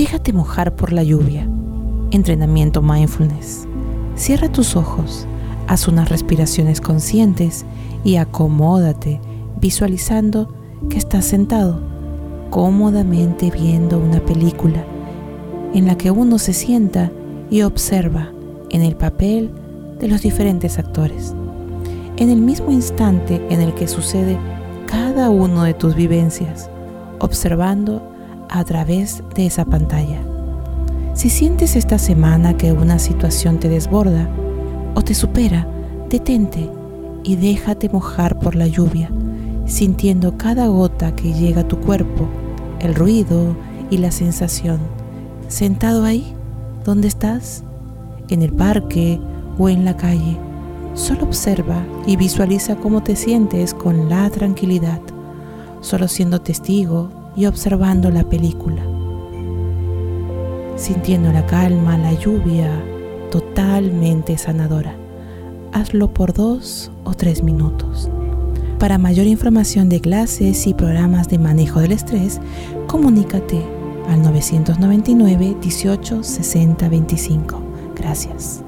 Déjate mojar por la lluvia. Entrenamiento mindfulness. Cierra tus ojos, haz unas respiraciones conscientes y acomódate visualizando que estás sentado cómodamente viendo una película en la que uno se sienta y observa en el papel de los diferentes actores. En el mismo instante en el que sucede cada uno de tus vivencias, observando a través de esa pantalla. Si sientes esta semana que una situación te desborda o te supera, detente y déjate mojar por la lluvia, sintiendo cada gota que llega a tu cuerpo, el ruido y la sensación. Sentado ahí, ¿dónde estás? ¿En el parque o en la calle? Solo observa y visualiza cómo te sientes con la tranquilidad, solo siendo testigo y observando la película, sintiendo la calma, la lluvia, totalmente sanadora. Hazlo por dos o tres minutos. Para mayor información de clases y programas de manejo del estrés, comunícate al 999 18 60 25. Gracias.